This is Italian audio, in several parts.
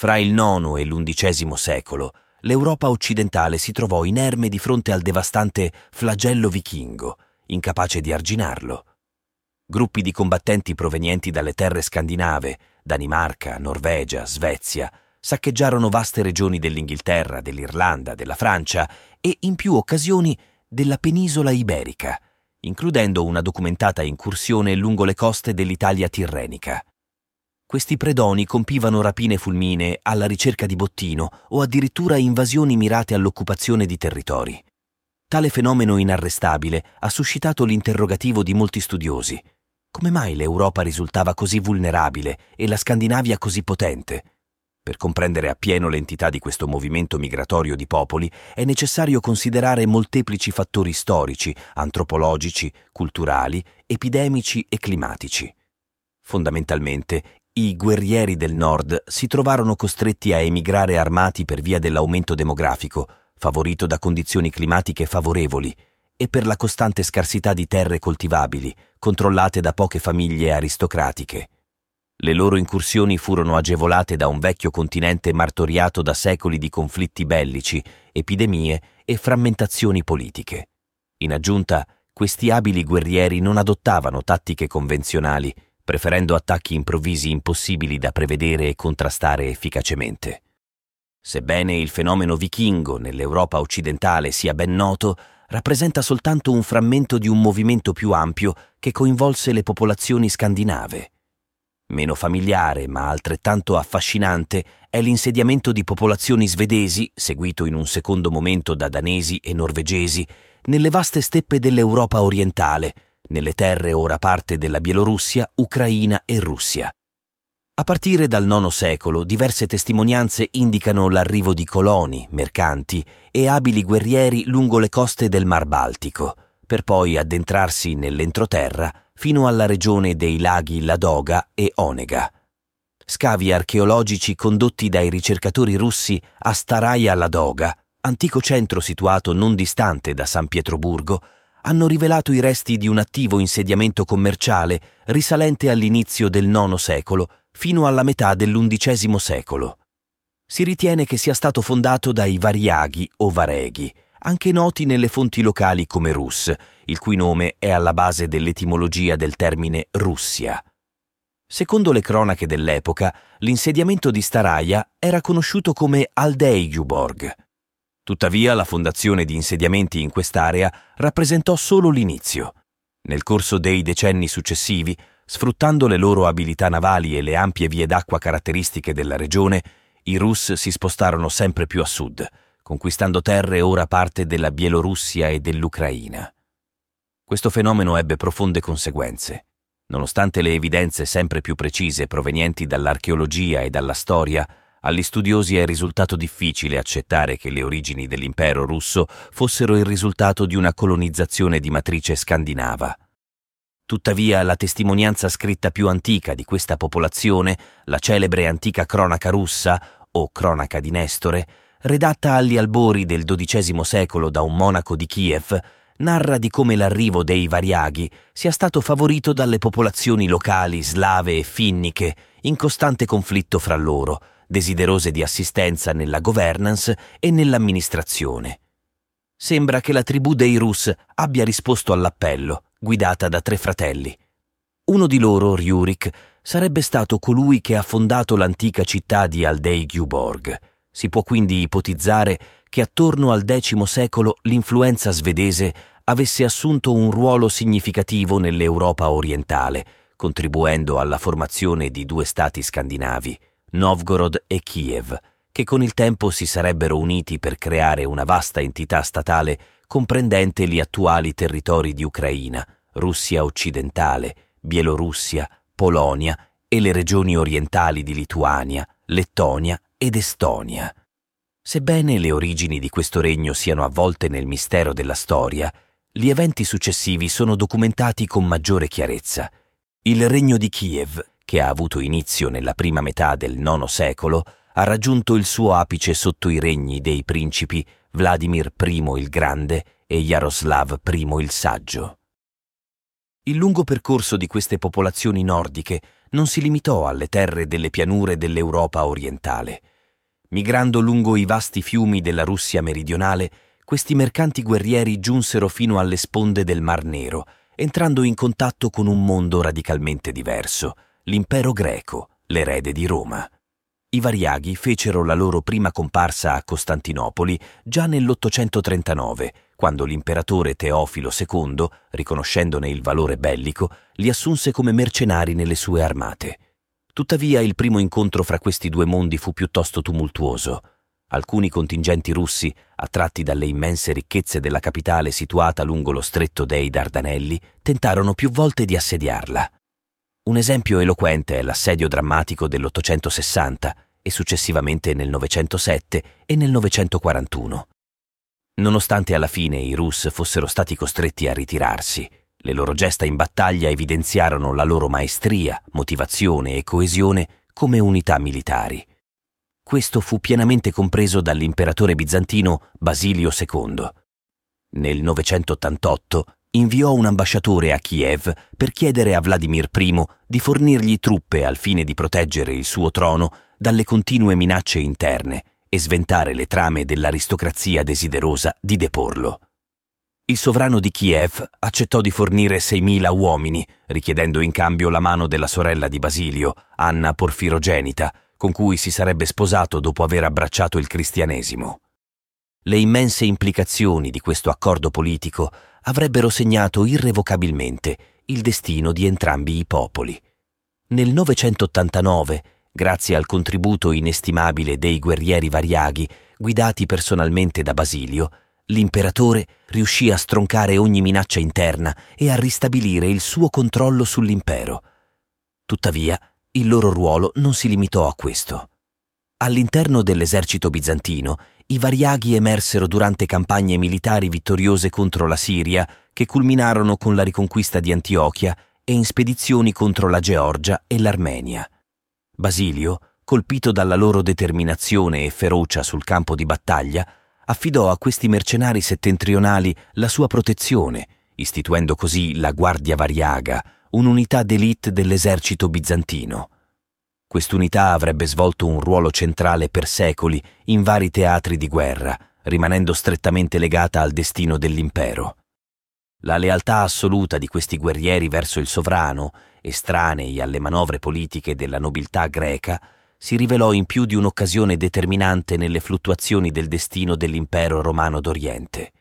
Fra il IX e l'undicesimo secolo, l'Europa occidentale si trovò inerme di fronte al devastante flagello vichingo, incapace di arginarlo. Gruppi di combattenti provenienti dalle terre scandinave, Danimarca, Norvegia, Svezia, saccheggiarono vaste regioni dell'Inghilterra, dell'Irlanda, della Francia e in più occasioni della penisola iberica, includendo una documentata incursione lungo le coste dell'Italia tirrenica. Questi predoni compivano rapine fulminee alla ricerca di bottino o addirittura invasioni mirate all'occupazione di territori. Tale fenomeno inarrestabile ha suscitato l'interrogativo di molti studiosi. Come mai l'Europa risultava così vulnerabile e la Scandinavia così potente? Per comprendere appieno l'entità di questo movimento migratorio di popoli è necessario considerare molteplici fattori storici, antropologici, culturali, epidemici e climatici. Fondamentalmente, i guerrieri del nord si trovarono costretti a emigrare armati per via dell'aumento demografico, favorito da condizioni climatiche favorevoli, e per la costante scarsità di terre coltivabili, controllate da poche famiglie aristocratiche. Le loro incursioni furono agevolate da un vecchio continente martoriato da secoli di conflitti bellici, epidemie e frammentazioni politiche. In aggiunta, questi abili guerrieri non adottavano tattiche convenzionali, preferendo attacchi improvvisi impossibili da prevedere e contrastare efficacemente. Sebbene il fenomeno vichingo nell'Europa occidentale sia ben noto, rappresenta soltanto un frammento di un movimento più ampio che coinvolse le popolazioni scandinave. Meno familiare, ma altrettanto affascinante, è l'insediamento di popolazioni svedesi, seguito in un secondo momento da danesi e norvegesi, nelle vaste steppe dell'Europa orientale, nelle terre ora parte della Bielorussia, Ucraina e Russia. A partire dal IX secolo diverse testimonianze indicano l'arrivo di coloni, mercanti e abili guerrieri lungo le coste del Mar Baltico, per poi addentrarsi nell'entroterra fino alla regione dei laghi Ladoga e Onega. Scavi archeologici condotti dai ricercatori russi a Staraja Ladoga, antico centro situato non distante da San Pietroburgo, hanno rivelato i resti di un attivo insediamento commerciale risalente all'inizio del IX secolo fino alla metà dell'undicesimo secolo. Si ritiene che sia stato fondato dai Variaghi o Vareghi, anche noti nelle fonti locali come Rus, il cui nome è alla base dell'etimologia del termine Russia. Secondo le cronache dell'epoca, l'insediamento di Staraia era conosciuto come Aldeiuborg, Tuttavia la fondazione di insediamenti in quest'area rappresentò solo l'inizio. Nel corso dei decenni successivi, sfruttando le loro abilità navali e le ampie vie d'acqua caratteristiche della regione, i Rus si spostarono sempre più a sud, conquistando terre ora parte della Bielorussia e dell'Ucraina. Questo fenomeno ebbe profonde conseguenze. Nonostante le evidenze sempre più precise provenienti dall'archeologia e dalla storia, agli studiosi è risultato difficile accettare che le origini dell'impero russo fossero il risultato di una colonizzazione di matrice scandinava. Tuttavia la testimonianza scritta più antica di questa popolazione, la celebre antica cronaca russa, o cronaca di Nestore, redatta agli albori del XII secolo da un monaco di Kiev, narra di come l'arrivo dei variaghi sia stato favorito dalle popolazioni locali slave e finniche in costante conflitto fra loro, desiderose di assistenza nella governance e nell'amministrazione. Sembra che la tribù dei Rus abbia risposto all'appello, guidata da tre fratelli. Uno di loro, Ryurik, sarebbe stato colui che ha fondato l'antica città di Aldei-Gyuborg. Si può quindi ipotizzare che attorno al X secolo l'influenza svedese avesse assunto un ruolo significativo nell'Europa orientale, contribuendo alla formazione di due stati scandinavi, Novgorod e Kiev, che con il tempo si sarebbero uniti per creare una vasta entità statale comprendente gli attuali territori di Ucraina, Russia occidentale, Bielorussia, Polonia e le regioni orientali di Lituania, Lettonia ed Estonia. Sebbene le origini di questo regno siano avvolte nel mistero della storia, gli eventi successivi sono documentati con maggiore chiarezza. Il regno di Kiev che ha avuto inizio nella prima metà del IX secolo, ha raggiunto il suo apice sotto i regni dei principi Vladimir I il Grande e Jaroslav I il Saggio. Il lungo percorso di queste popolazioni nordiche non si limitò alle terre delle pianure dell'Europa orientale. Migrando lungo i vasti fiumi della Russia meridionale, questi mercanti guerrieri giunsero fino alle sponde del Mar Nero, entrando in contatto con un mondo radicalmente diverso, l'impero greco, l'erede di Roma. I variaghi fecero la loro prima comparsa a Costantinopoli già nell'839, quando l'imperatore Teofilo II, riconoscendone il valore bellico, li assunse come mercenari nelle sue armate. Tuttavia il primo incontro fra questi due mondi fu piuttosto tumultuoso. Alcuni contingenti russi, attratti dalle immense ricchezze della capitale situata lungo lo stretto dei Dardanelli, tentarono più volte di assediarla. Un esempio eloquente è l'assedio drammatico dell'860 e successivamente nel 907 e nel 941. Nonostante alla fine i Rus fossero stati costretti a ritirarsi, le loro gesta in battaglia evidenziarono la loro maestria, motivazione e coesione come unità militari. Questo fu pienamente compreso dall'imperatore bizantino Basilio II. Nel 988 inviò un ambasciatore a Kiev per chiedere a Vladimir I di fornirgli truppe al fine di proteggere il suo trono dalle continue minacce interne e sventare le trame dell'aristocrazia desiderosa di deporlo. Il sovrano di Kiev accettò di fornire 6.000 uomini, richiedendo in cambio la mano della sorella di Basilio, Anna Porfirogenita, con cui si sarebbe sposato dopo aver abbracciato il cristianesimo. Le immense implicazioni di questo accordo politico avrebbero segnato irrevocabilmente il destino di entrambi i popoli. Nel 989, grazie al contributo inestimabile dei guerrieri variaghi, guidati personalmente da Basilio, l'imperatore riuscì a stroncare ogni minaccia interna e a ristabilire il suo controllo sull'impero. Tuttavia, il loro ruolo non si limitò a questo. All'interno dell'esercito bizantino, i variaghi emersero durante campagne militari vittoriose contro la Siria, che culminarono con la riconquista di Antiochia e in spedizioni contro la Georgia e l'Armenia. Basilio, colpito dalla loro determinazione e ferocia sul campo di battaglia, affidò a questi mercenari settentrionali la sua protezione, istituendo così la Guardia Variaga, un'unità d'élite dell'esercito bizantino. Quest'unità avrebbe svolto un ruolo centrale per secoli in vari teatri di guerra, rimanendo strettamente legata al destino dell'impero. La lealtà assoluta di questi guerrieri verso il sovrano, estranei alle manovre politiche della nobiltà greca, si rivelò in più di un'occasione determinante nelle fluttuazioni del destino dell'impero romano d'Oriente.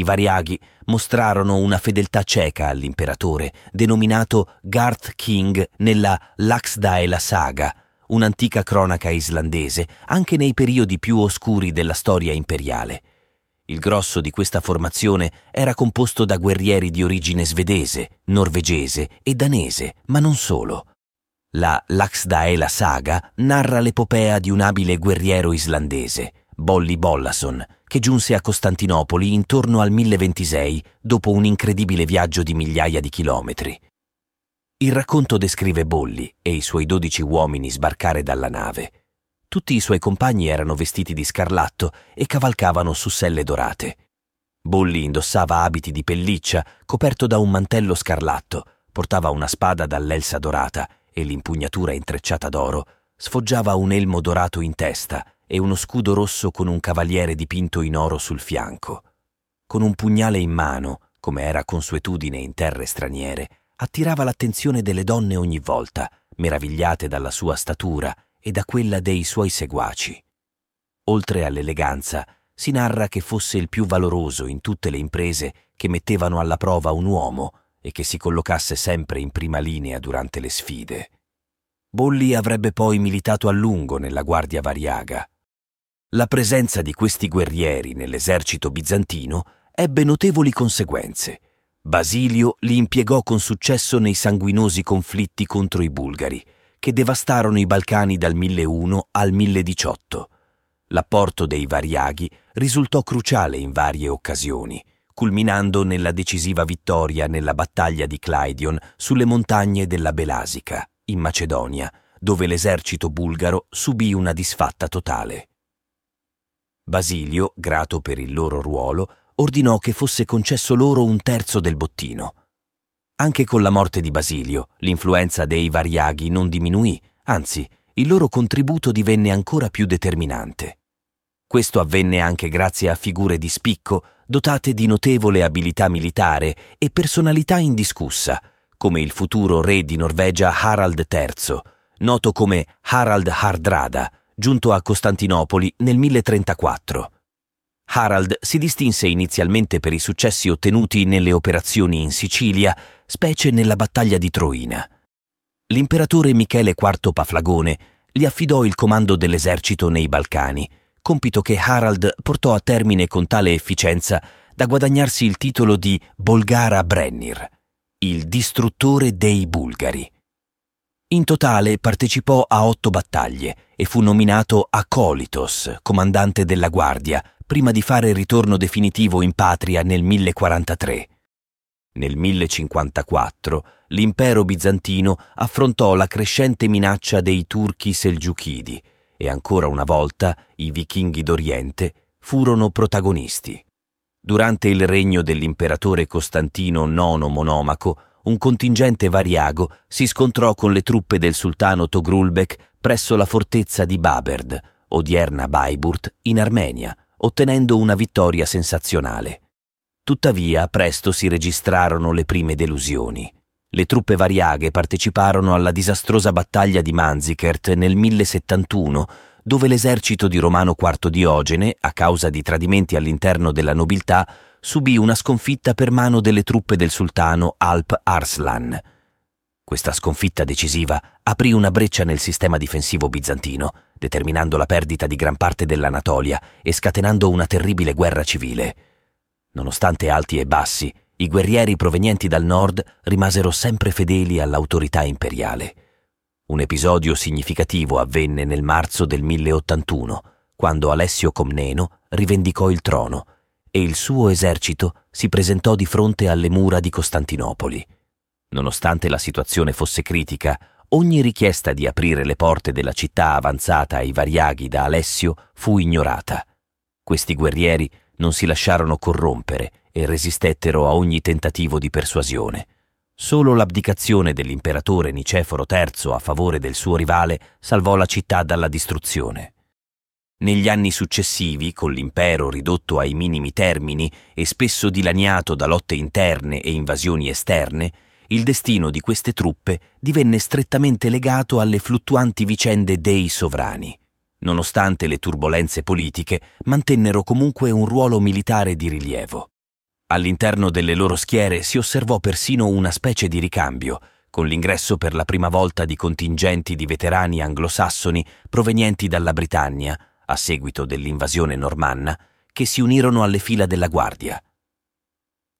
I variaghi mostrarono una fedeltà cieca all'imperatore, denominato Garth King nella Laxdaela Saga, un'antica cronaca islandese, anche nei periodi più oscuri della storia imperiale. Il grosso di questa formazione era composto da guerrieri di origine svedese, norvegese e danese, ma non solo. La Laxdaela Saga narra l'epopea di un abile guerriero islandese, Bolli Bollason, che giunse a Costantinopoli intorno al 1026 dopo un incredibile viaggio di migliaia di chilometri. Il racconto descrive Bolli e i suoi dodici uomini sbarcare dalla nave. Tutti i suoi compagni erano vestiti di scarlatto e cavalcavano su selle dorate. Bolli indossava abiti di pelliccia coperto da un mantello scarlatto, portava una spada dall'elsa dorata e l'impugnatura intrecciata d'oro sfoggiava un elmo dorato in testa e uno scudo rosso con un cavaliere dipinto in oro sul fianco. Con un pugnale in mano, come era consuetudine in terre straniere, attirava l'attenzione delle donne ogni volta, meravigliate dalla sua statura e da quella dei suoi seguaci. Oltre all'eleganza, si narra che fosse il più valoroso in tutte le imprese che mettevano alla prova un uomo e che si collocasse sempre in prima linea durante le sfide. Bolli avrebbe poi militato a lungo nella Guardia Variaga, la presenza di questi guerrieri nell'esercito bizantino ebbe notevoli conseguenze. Basilio li impiegò con successo nei sanguinosi conflitti contro i bulgari, che devastarono i Balcani dal 1001 al 1018. L'apporto dei variaghi risultò cruciale in varie occasioni, culminando nella decisiva vittoria nella battaglia di Clydion sulle montagne della Belasica, in Macedonia, dove l'esercito bulgaro subì una disfatta totale. Basilio, grato per il loro ruolo, ordinò che fosse concesso loro un terzo del bottino. Anche con la morte di Basilio, l'influenza dei Variaghi non diminuì, anzi, il loro contributo divenne ancora più determinante. Questo avvenne anche grazie a figure di spicco dotate di notevole abilità militare e personalità indiscussa, come il futuro re di Norvegia Harald III, noto come Harald Hardrada, giunto a Costantinopoli nel 1034. Harald si distinse inizialmente per i successi ottenuti nelle operazioni in Sicilia, specie nella battaglia di Troina. L'imperatore Michele IV Paflagone gli affidò il comando dell'esercito nei Balcani, compito che Harald portò a termine con tale efficienza da guadagnarsi il titolo di Bolgara Brennir, il distruttore dei bulgari. In totale partecipò a otto battaglie e fu nominato Acolitos, comandante della guardia, prima di fare il ritorno definitivo in patria nel 1043. Nel 1054 l'impero bizantino affrontò la crescente minaccia dei turchi selgiuchidi e ancora una volta i vichinghi d'Oriente furono protagonisti. Durante il regno dell'imperatore Costantino IX Monomaco, un contingente variago si scontrò con le truppe del sultano Togrulbek presso la fortezza di Baberd, odierna Baiburt, in Armenia, ottenendo una vittoria sensazionale. Tuttavia, presto si registrarono le prime delusioni. Le truppe variaghe parteciparono alla disastrosa battaglia di Manzikert nel 1071, dove l'esercito di Romano IV Diogene, a causa di tradimenti all'interno della nobiltà, subì una sconfitta per mano delle truppe del sultano Alp Arslan. Questa sconfitta decisiva aprì una breccia nel sistema difensivo bizantino, determinando la perdita di gran parte dell'Anatolia e scatenando una terribile guerra civile. Nonostante alti e bassi, i guerrieri provenienti dal nord rimasero sempre fedeli all'autorità imperiale. Un episodio significativo avvenne nel marzo del 1081, quando Alessio Comneno rivendicò il trono e il suo esercito si presentò di fronte alle mura di Costantinopoli. Nonostante la situazione fosse critica, ogni richiesta di aprire le porte della città avanzata ai variaghi da Alessio fu ignorata. Questi guerrieri non si lasciarono corrompere e resistettero a ogni tentativo di persuasione. Solo l'abdicazione dell'imperatore Niceforo III a favore del suo rivale salvò la città dalla distruzione. Negli anni successivi, con l'impero ridotto ai minimi termini e spesso dilaniato da lotte interne e invasioni esterne, il destino di queste truppe divenne strettamente legato alle fluttuanti vicende dei sovrani. Nonostante le turbulenze politiche, mantennero comunque un ruolo militare di rilievo. All'interno delle loro schiere si osservò persino una specie di ricambio, con l'ingresso per la prima volta di contingenti di veterani anglosassoni provenienti dalla Britannia, a seguito dell'invasione normanna, che si unirono alle fila della Guardia.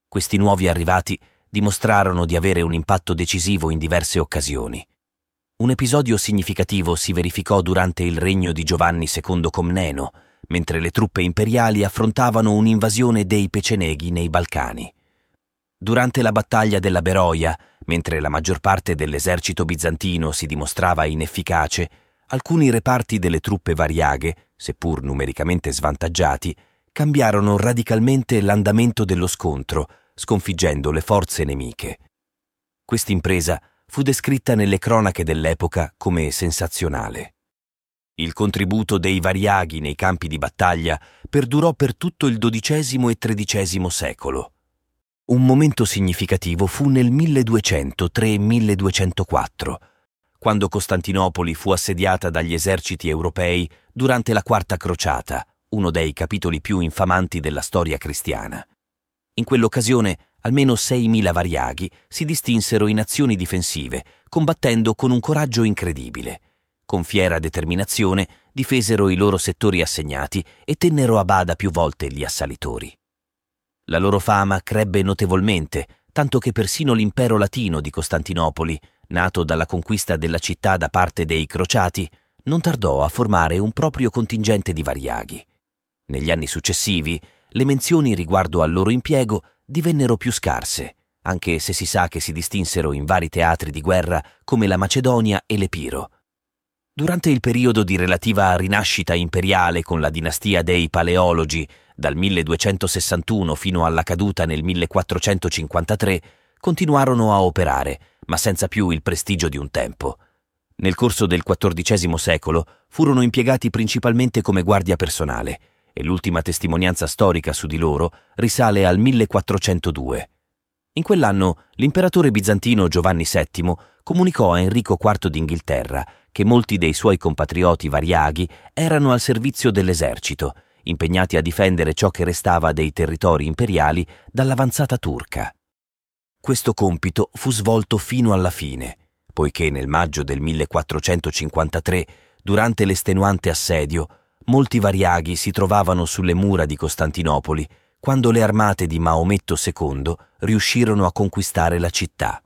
Questi nuovi arrivati dimostrarono di avere un impatto decisivo in diverse occasioni. Un episodio significativo si verificò durante il regno di Giovanni II Comneno, mentre le truppe imperiali affrontavano un'invasione dei peceneghi nei Balcani. Durante la battaglia della Beroia, mentre la maggior parte dell'esercito bizantino si dimostrava inefficace, alcuni reparti delle truppe variaghe, seppur numericamente svantaggiati, cambiarono radicalmente l'andamento dello scontro, sconfiggendo le forze nemiche. Quest'impresa fu descritta nelle cronache dell'epoca come sensazionale. Il contributo dei variaghi nei campi di battaglia perdurò per tutto il XII e XIII secolo. Un momento significativo fu nel 1203-1204, quando Costantinopoli fu assediata dagli eserciti europei durante la Quarta Crociata, uno dei capitoli più infamanti della storia cristiana. In quell'occasione almeno 6.000 variaghi si distinsero in azioni difensive, combattendo con un coraggio incredibile con fiera determinazione, difesero i loro settori assegnati e tennero a bada più volte gli assalitori. La loro fama crebbe notevolmente, tanto che persino l'impero latino di Costantinopoli, nato dalla conquista della città da parte dei crociati, non tardò a formare un proprio contingente di variaghi. Negli anni successivi, le menzioni riguardo al loro impiego divennero più scarse, anche se si sa che si distinsero in vari teatri di guerra come la Macedonia e l'Epiro, Durante il periodo di relativa rinascita imperiale con la dinastia dei Paleologi, dal 1261 fino alla caduta nel 1453, continuarono a operare, ma senza più il prestigio di un tempo. Nel corso del XIV secolo furono impiegati principalmente come guardia personale e l'ultima testimonianza storica su di loro risale al 1402. In quell'anno l'imperatore bizantino Giovanni VII comunicò a Enrico IV d'Inghilterra che molti dei suoi compatrioti variaghi erano al servizio dell'esercito, impegnati a difendere ciò che restava dei territori imperiali dall'avanzata turca. Questo compito fu svolto fino alla fine, poiché nel maggio del 1453, durante l'estenuante assedio, molti variaghi si trovavano sulle mura di Costantinopoli quando le armate di Maometto II riuscirono a conquistare la città.